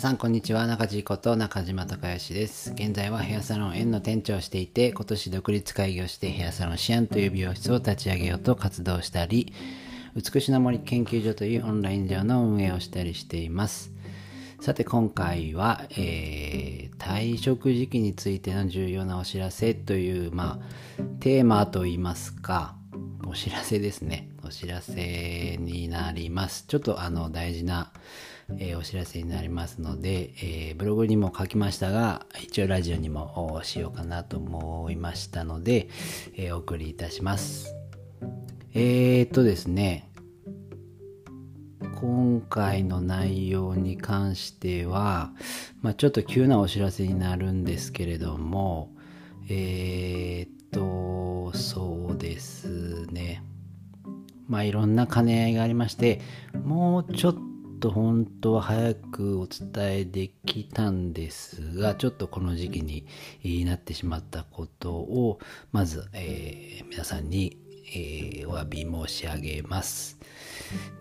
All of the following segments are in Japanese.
皆さんこんにちは。中地こと中島孝義です。現在はヘアサロン園の店長をしていて今年独立開業してヘアサロンシアンという美容室を立ち上げようと活動したり美しな森研究所というオンライン上の運営をしたりしています。さて今回は、えー、退職時期についての重要なお知らせという、まあ、テーマといいますかお知らせですね。お知らせになります。ちょっとあの大事なえー、お知らせになりますので、えー、ブログにも書きましたが、一応ラジオにもしようかなと思いましたので、えー、お送りいたします。えー、っとですね、今回の内容に関しては、まあ、ちょっと急なお知らせになるんですけれども、えー、っと、そうですね。まあいろんな兼ね合いがありまして、もうちょっと本当は早くお伝えできたんですが、ちょっとこの時期になってしまったことを、まず、えー、皆さんに、えー、お詫び申し上げます。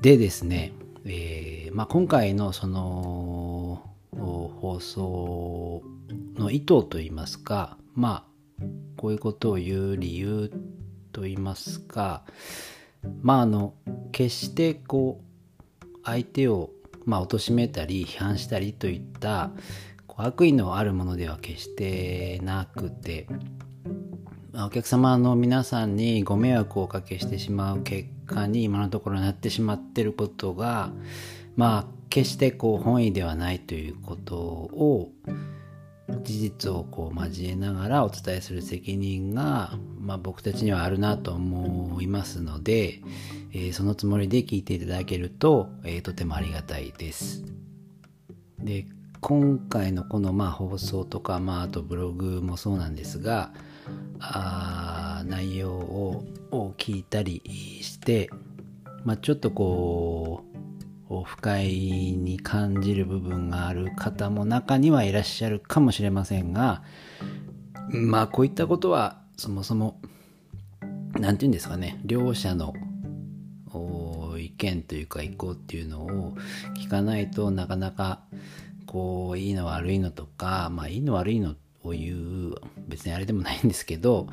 でですね、えー、まあ、今回のその放送の意図といいますか、まあ、こういうことを言う理由といいますか、まあ、あの、決してこう、相手をまあ貶めたり批判したりといった悪意のあるものでは決してなくてお客様の皆さんにご迷惑をおかけしてしまう結果に今のところなってしまってることがまあ決してこう本意ではないということを事実をこう交えながらお伝えする責任が、まあ、僕たちにはあるなと思いますので、えー、そのつもりで聞いていただけると、えー、とてもありがたいです。で今回のこのまあ放送とか、まあ、あとブログもそうなんですがあ内容を聞いたりして、まあ、ちょっとこう不快に感じる部分がある方も中にはいらっしゃるかもしれませんがまあこういったことはそもそも何て言うんですかね両者の意見というか意向っていうのを聞かないとなかなかこういいの悪いのとかまあいいの悪いのを言う別にあれでもないんですけど、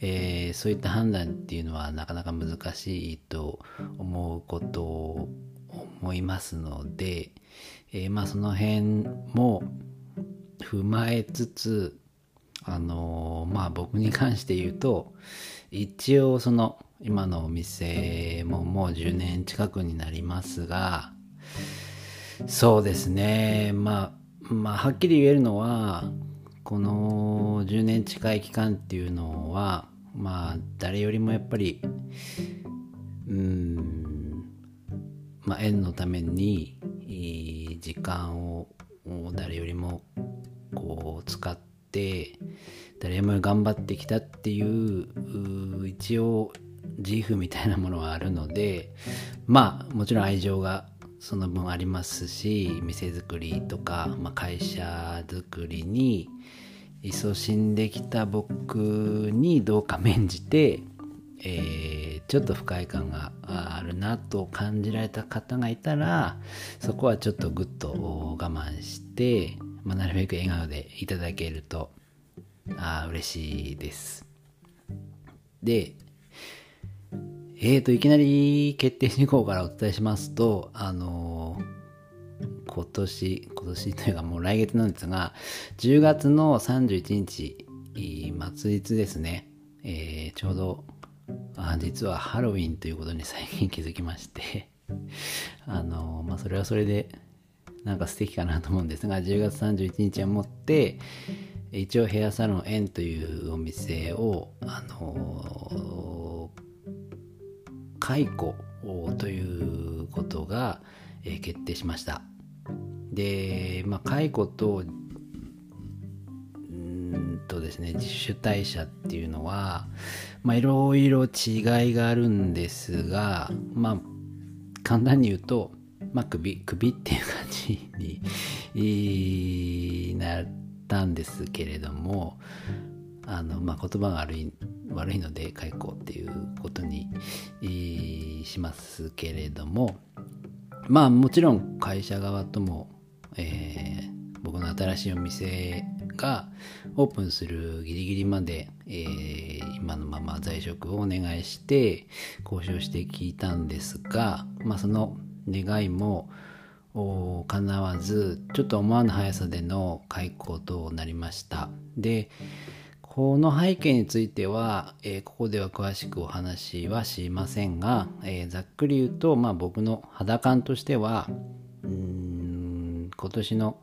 えー、そういった判断っていうのはなかなか難しいと思うことを思いますので、えー、まあその辺も踏まえつつあのー、まあ僕に関して言うと一応その今のお店ももう10年近くになりますが、そうですね、まあ、まあ、はっきり言えるのは、この10年近い期間っていうのは、まあ、誰よりもやっぱり、うん、まあ、縁のために、時間を誰よりもこう使って、誰よりも頑張ってきたっていう、一応自負みたいなものはあるのでまあもちろん愛情がその分ありますし店作りとか、まあ、会社作りに勤しんできた僕にどうか免じて、えー、ちょっと不快感があるなと感じられた方がいたらそこはちょっとぐっと我慢して、まあ、なるべく笑顔でいただけるとあ嬉しいです。でえーと、いきなり決定事項からお伝えしますと、あのー、今年、今年というかもう来月なんですが、10月の31日、末日ですね、えー、ちょうどあ、実はハロウィンということに最近気づきまして あの、まあ、それはそれで、なんか素敵かなと思うんですが、10月31日をもって、一応ヘアサロン園というお店を、あの解雇ということが、決定しました。で、まあ、解雇とうんとですね自主退社っていうのは、まあ、いろいろ違いがあるんですがまあ簡単に言うと、まあ、首首っていう感じになったんですけれどもあの、まあ、言葉が悪い悪いので解雇っていうことにしますけれどもまあもちろん会社側とも、えー、僕の新しいお店がオープンするギリギリまで、えー、今のまま在職をお願いして交渉して聞いたんですが、まあ、その願いも叶わずちょっと思わぬ速さでの開校となりました。でこの背景については、えー、ここでは詳しくお話はしませんが、えー、ざっくり言うと、まあ、僕の肌感としてはうん今年の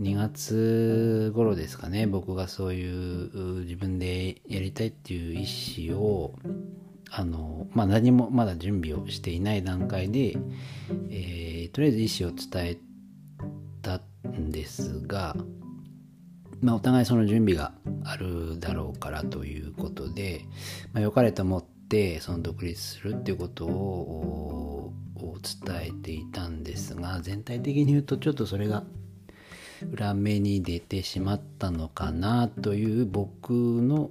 2月頃ですかね僕がそういう自分でやりたいっていう意思をあの、まあ、何もまだ準備をしていない段階で、えー、とりあえず意思を伝えたんですが、まあ、お互いその準備があるだろうからということで、まあ、良かれと思ってその独立するっていうことを伝えていたんですが全体的に言うとちょっとそれが裏目に出てしまったのかなという僕の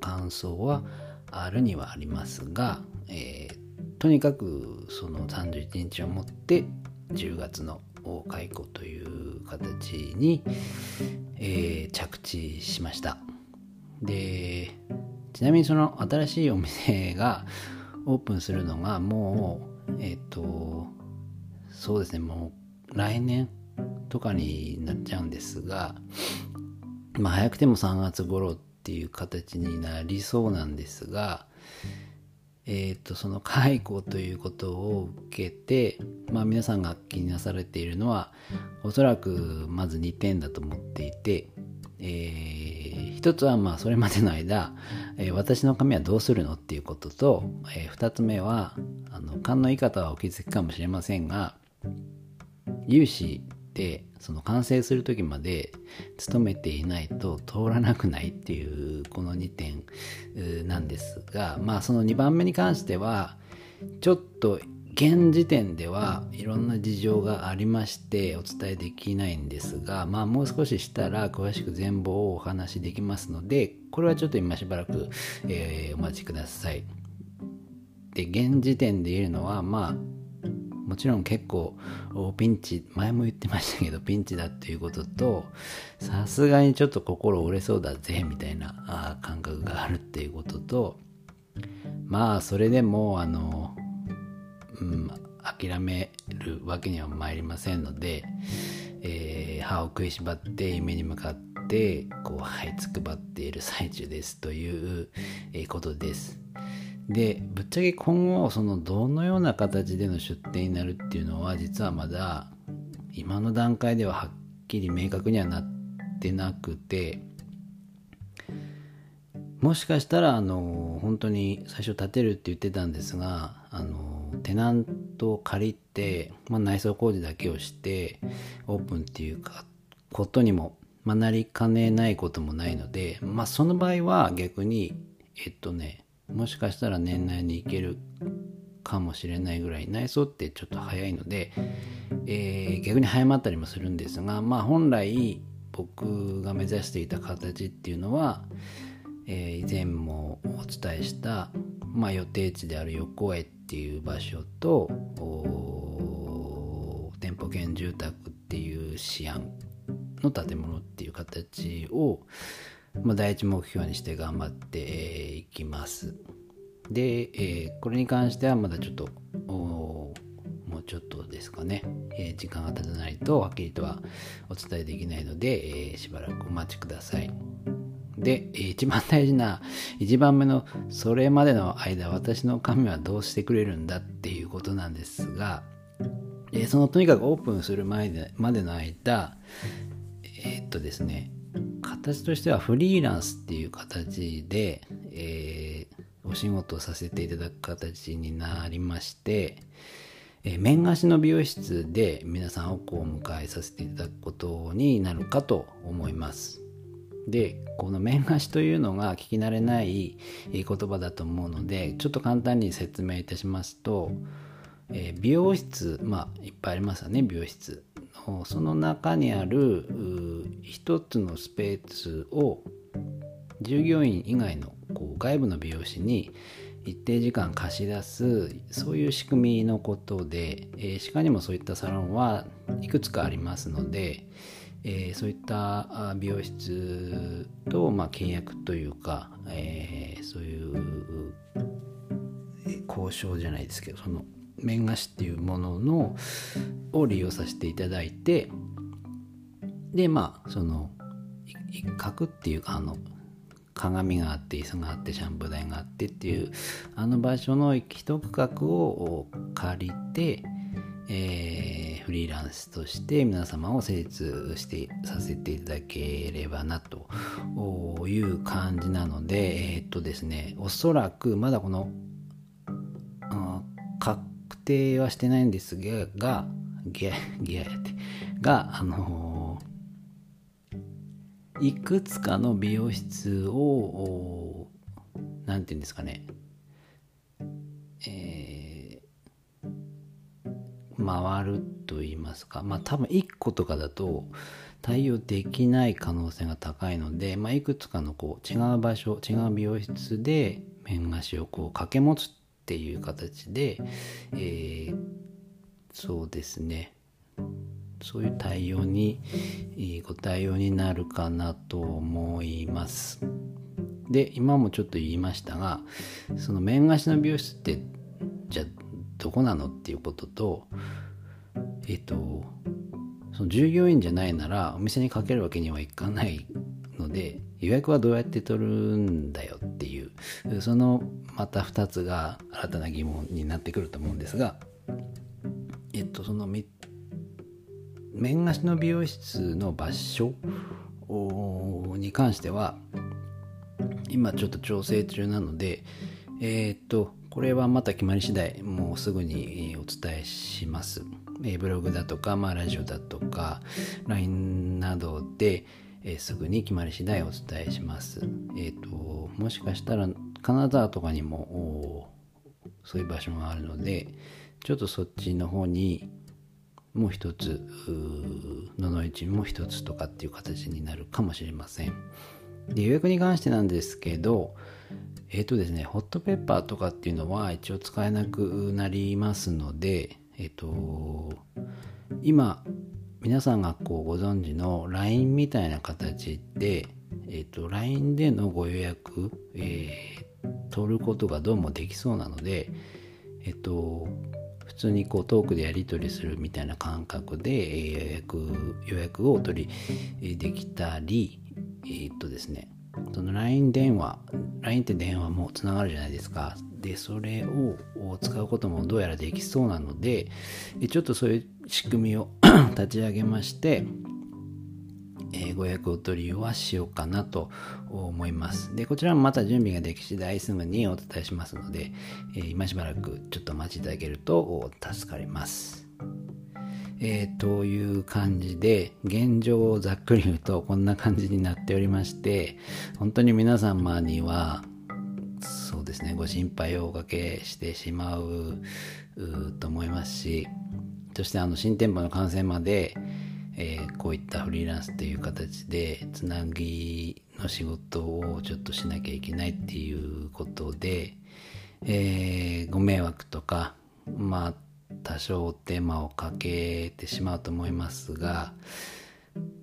感想はあるにはありますが、えー、とにかくその31日をもって10月の解雇という形に、えー、着地しました。でちなみにその新しいお店がオープンするのがもうえっ、ー、とそうですねもう来年とかになっちゃうんですが、まあ、早くても3月頃っていう形になりそうなんですが、えー、とその解雇ということを受けて、まあ、皆さんが気になされているのはおそらくまず2点だと思っていて、えー、一つはまあそれまでの間、えー、私の髪はどうするのっていうことと、えー、2つ目はあの勘のいい方はお気づきかもしれませんが融資てその完成する時まで努めていないと通らなくないっていうこの2点なんですがまあその2番目に関してはちょっと現時点ではいろんな事情がありましてお伝えできないんですがまあもう少ししたら詳しく全貌をお話しできますのでこれはちょっと今しばらく、えー、お待ちください。で現時点で言えるのはまあもちろん結構ピンチ前も言ってましたけどピンチだっていうこととさすがにちょっと心折れそうだぜみたいな感覚があるっていうこととまあそれでもあの、うん、諦めるわけには参りませんので、えー、歯を食いしばって夢に向かってこう這いつくばっている最中ですということです。でぶっちゃけ今後そのどのような形での出店になるっていうのは実はまだ今の段階でははっきり明確にはなってなくてもしかしたらあの本当に最初建てるって言ってたんですがあのテナントを借りて、まあ、内装工事だけをしてオープンっていうかことにも、まあ、なりかねないこともないので、まあ、その場合は逆にえっとねもしかしたら年内に行けるかもしれないぐらい内装ってちょっと早いので、えー、逆に早まったりもするんですがまあ本来僕が目指していた形っていうのは、えー、以前もお伝えした、まあ、予定地である横江っていう場所と店舗兼住宅っていう思案の建物っていう形を、まあ、第一目標にして頑張っていきます。で、えー、これに関してはまだちょっともうちょっとですかね、えー、時間が経たないとはっきりとはお伝えできないので、えー、しばらくお待ちください。で、一番大事な1番目のそれまでの間私の神はどうしてくれるんだっていうことなんですが、えそのとにかくオープンする前でまでの間え、っとですね形としてはフリーランスっていう形で、えー、お仕事をさせていただく形になりまして、えー、面貸しの美容室で皆さんをこう迎えさせていただくことになるかと思います。でこの面貸しというのが聞き慣れない言葉だと思うのでちょっと簡単に説明いたしますと、えー、美容室まあいっぱいありますよね美容室その中にある一つのスペースを従業員以外のこう外部の美容師に一定時間貸し出すそういう仕組みのことで、えー、歯科にもそういったサロンはいくつかありますので、えー、そういった美容室と、まあ、契約というか、えー、そういう交渉じゃないですけどその面貸しっていうもののを利用させていただいてでまあその一角っていうかあの鏡があって椅子があってシャンプー台があってっていうあの場所の一区画を借りて、えー、フリーランスとして皆様を成立してさせていただければなという感じなのでえー、っとですねおそらくまだこの、定はしてないんですがギャギャやってがあのーいくつかの美容室を何て言うんですかね。えー、回ると言いますか。まあ多分1個とかだと対応できない可能性が高いので、まあ、いくつかのこう違う場所違う美容室で面貸しをこう掛け持つってていう形で、えー、そうですねそういう対応にご対応になるかなと思います。で今もちょっと言いましたがその面貸しの美容室ってじゃあどこなのっていうこととえっとその従業員じゃないならお店にかけるわけにはいかないので予約はどうやって取るんだよっていうそのまた2つが新たな疑問になってくると思うんですがえっとその面貸しの美容室の場所に関しては今ちょっと調整中なのでえー、っとこれはまた決まり次第もうすぐにお伝えします、えブログだとか、まあ、ラジオだとか LINE などで、え、すぐに決まり次第お伝えします。えー、ともしかしたら金沢とかにもそういう場所があるのでちょっとそっちの方にもう一つ野々市も一つとかっていう形になるかもしれません。で予約に関してなんですけどえっ、ー、とですねホットペッパーとかっていうのは一応使えなくなりますのでえっ、ー、と今皆さんがこうご存知の LINE みたいな形で、えっ、ー、と LINE でのご予約、えー、取ることがどうもできそうなのでえっ、と普通にこうトークでやり取りするみたいな感覚で予約予約を取りできたりえ、っとですねその LINE 電話 LINE って電話もつながるじゃないですか。でそれを使うこともどうやらできそうなのでちょっとそういう仕組みを 立ち上げましてえー、ご予約お取りはしようかなと思います。で、こちらもまた準備ができ次第すぐにお伝えしますので、え、今しばらくちょっとお待ちいただけると助かります。えー、という感じで、現状をざっくり言うとこんな感じになっておりまして、本当に皆様には、そうですね、ご心配をおかけしてしまうと思いますし、そしてあの新店舗の完成まで、えー、こういったフリーランスという形でつなぎの仕事をちょっとしなきゃいけないっていうことで、えー、ご迷惑とかまあ多少手間をかけてしまうと思いますが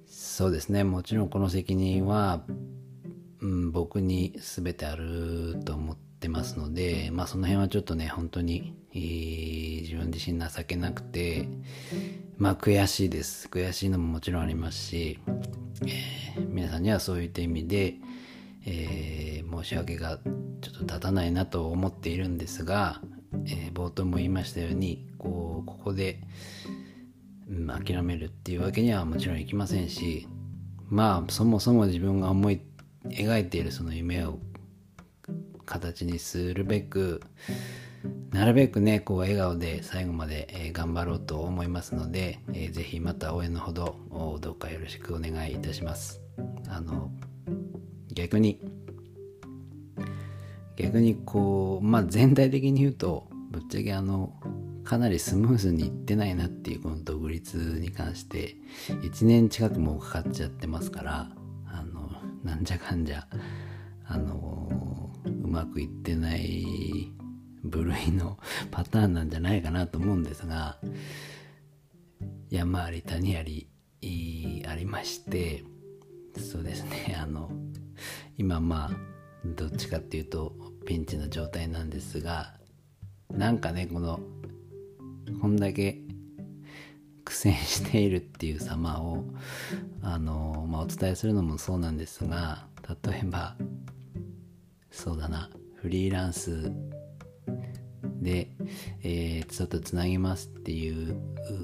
そうですね。もちろんこの責任は、うん、僕に全てあると思ってますのでまあその辺はちょっとね本当に、えー、自分自身情けなくてまあ悔しいです。悔しいのももちろんありますし、えー、皆さんにはそういった意味で、えー、申し訳がちょっと立たないなと思っているんですが、えー、冒頭も言いましたように、こう、ここで、うん、諦めるっていうわけにはもちろんいきませんし、まあ、そもそも自分が思い描いているその夢を形にするべく、なるべくね、こう笑顔で最後まで、え、頑張ろうと思いますので、えー、ぜひまた応援のほどどうかよろしくお願いいたします。あの、逆に、逆にこう、まあ全体的に言うと、ぶっちゃけあの、かなりスムーズにいってないなっていうこの独立に関して1年近くもかかっちゃってますからあのなんじゃかんじゃあのうまくいってない部類のパターンなんじゃないかなと思うんですが山あり谷ありありましてそうですね あの今まあどっちかっていうとピンチの状態なんですがなんかねこのこんだけ苦戦しているっていう様をあの、まあ、お伝えするのもそうなんですが例えばそうだなフリーランスで、えー、ちょっとつなぎますっていう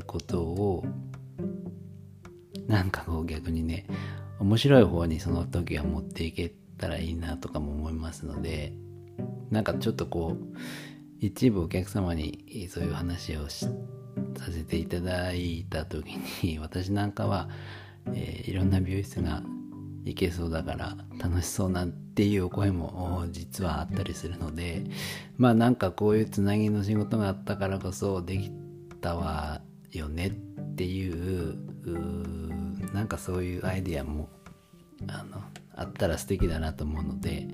ことをなんかこう逆にね面白い方にその時は持っていけたらいいなとかも思いますのでなんかちょっとこう一部お客様にそういう話をさせていただいた時に私なんかは、えー、いろんな美容室が行けそうだから楽しそうなっていうお声も実はあったりするのでまあなんかこういうつなぎの仕事があったからこそできたわよねっていうなんかそういうアイディアもあのあったら素敵だなと思うので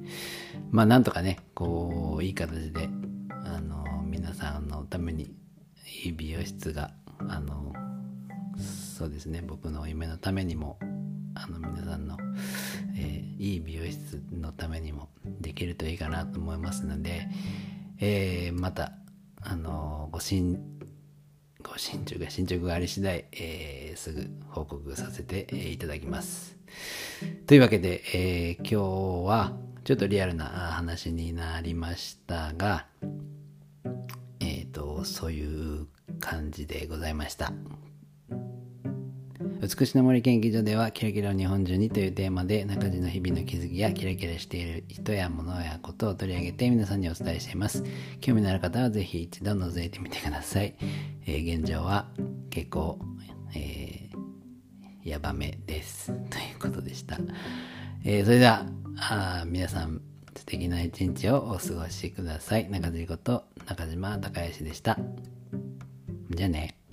まあなんとかねこういい形であの皆さんのためにいい美容室があのそうですね僕の夢のためにもあの皆さんの、えー、いい美容室のためにもできるといいかなと思いますので、えー、またあのご新ご進捗が進捗があり次第、えー、すぐ報告させていただきます。というわけで、え、今日はちょっとリアルな話になりましたが、えっ、と、そういう感じでございました。美しの森研究所ではキラキラ日本中にというテーマで中地の日々の気づきやキラキラしている人や物やことを取り上げて皆さんにお伝えしています。興味のある方はぜひ一度覗いてみてください。えー、現状は結構、えー、やばめです。ということでした。えー、それではあ皆さん素敵な一日をお過ごしください。中地こと中島隆義でした。じゃあね。